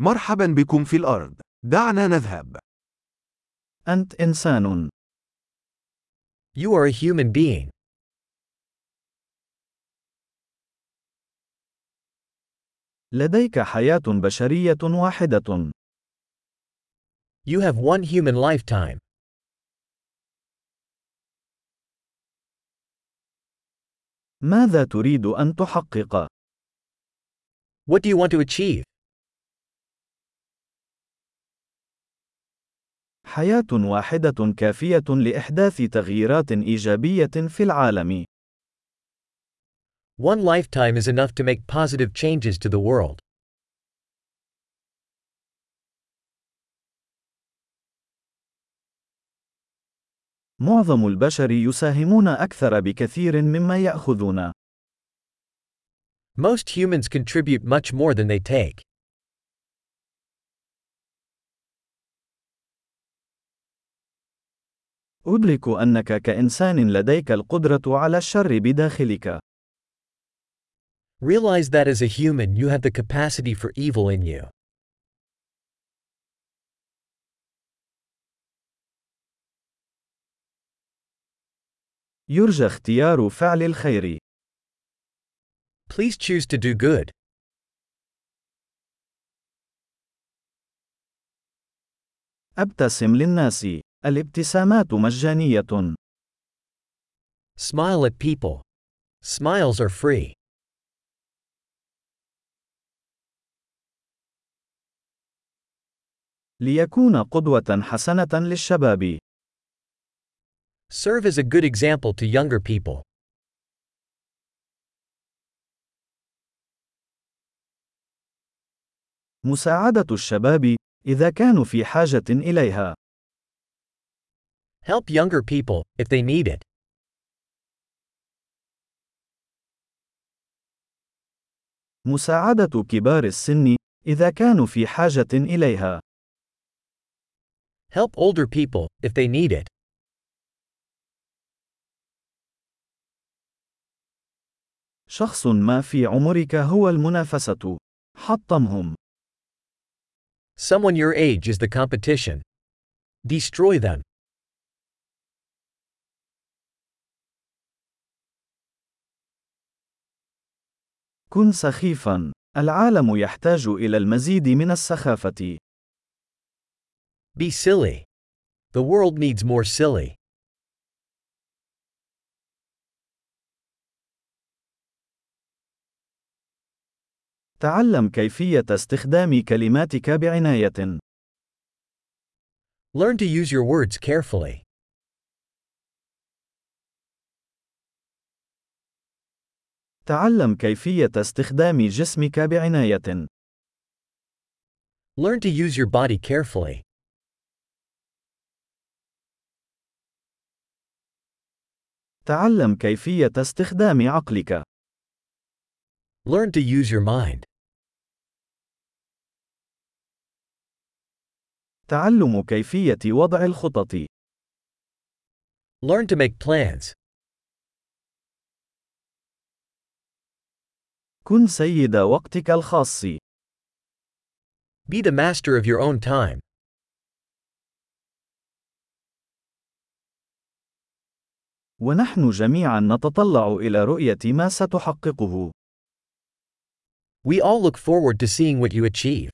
مرحبا بكم في الأرض. دعنا نذهب. أنت إنسان. You are a human being. لديك حياة بشرية واحدة. You have one human lifetime. ماذا تريد أن تحقق؟ What do you want to achieve? حياة واحدة كافية لإحداث تغييرات إيجابية في العالم. One lifetime is enough to make positive changes to the world. معظم البشر يساهمون أكثر بكثير مما يأخذون. Most humans contribute much more than they take. أدرك أنك كإنسان لديك القدرة على الشر بداخلك. Realize that as a human you have the capacity for evil in you. يرجى اختيار فعل الخير. Please choose to do good. أبتسم للناس. الابتسامات مجانية. Smile at people. Smiles are free. ليكون قدوة حسنة للشباب. Serve as a good example to younger people. مساعدة الشباب إذا كانوا في حاجة إليها. Help younger people, if they need it. مساعدة كبار السن إذا كانوا في حاجة إليها. Help older people, if they need it. شخص ما في عمرك هو المنافسة. حطمهم. Someone your age is the competition. Destroy them. كن سخيفا. العالم يحتاج إلى المزيد من السخافة. Be silly. The world needs more silly. تعلم كيفية استخدام كلماتك بعناية. Learn to use your words carefully. تعلم كيفية استخدام جسمك بعناية. Learn to use your body carefully. تعلم كيفية استخدام عقلك. Learn to use your mind. تعلم كيفية وضع الخطط. Learn to make plans. كن سيد وقتك الخاص. Be the master of your own time. ونحن جميعا نتطلع إلى رؤية ما ستحققه. We all look forward to seeing what you achieve.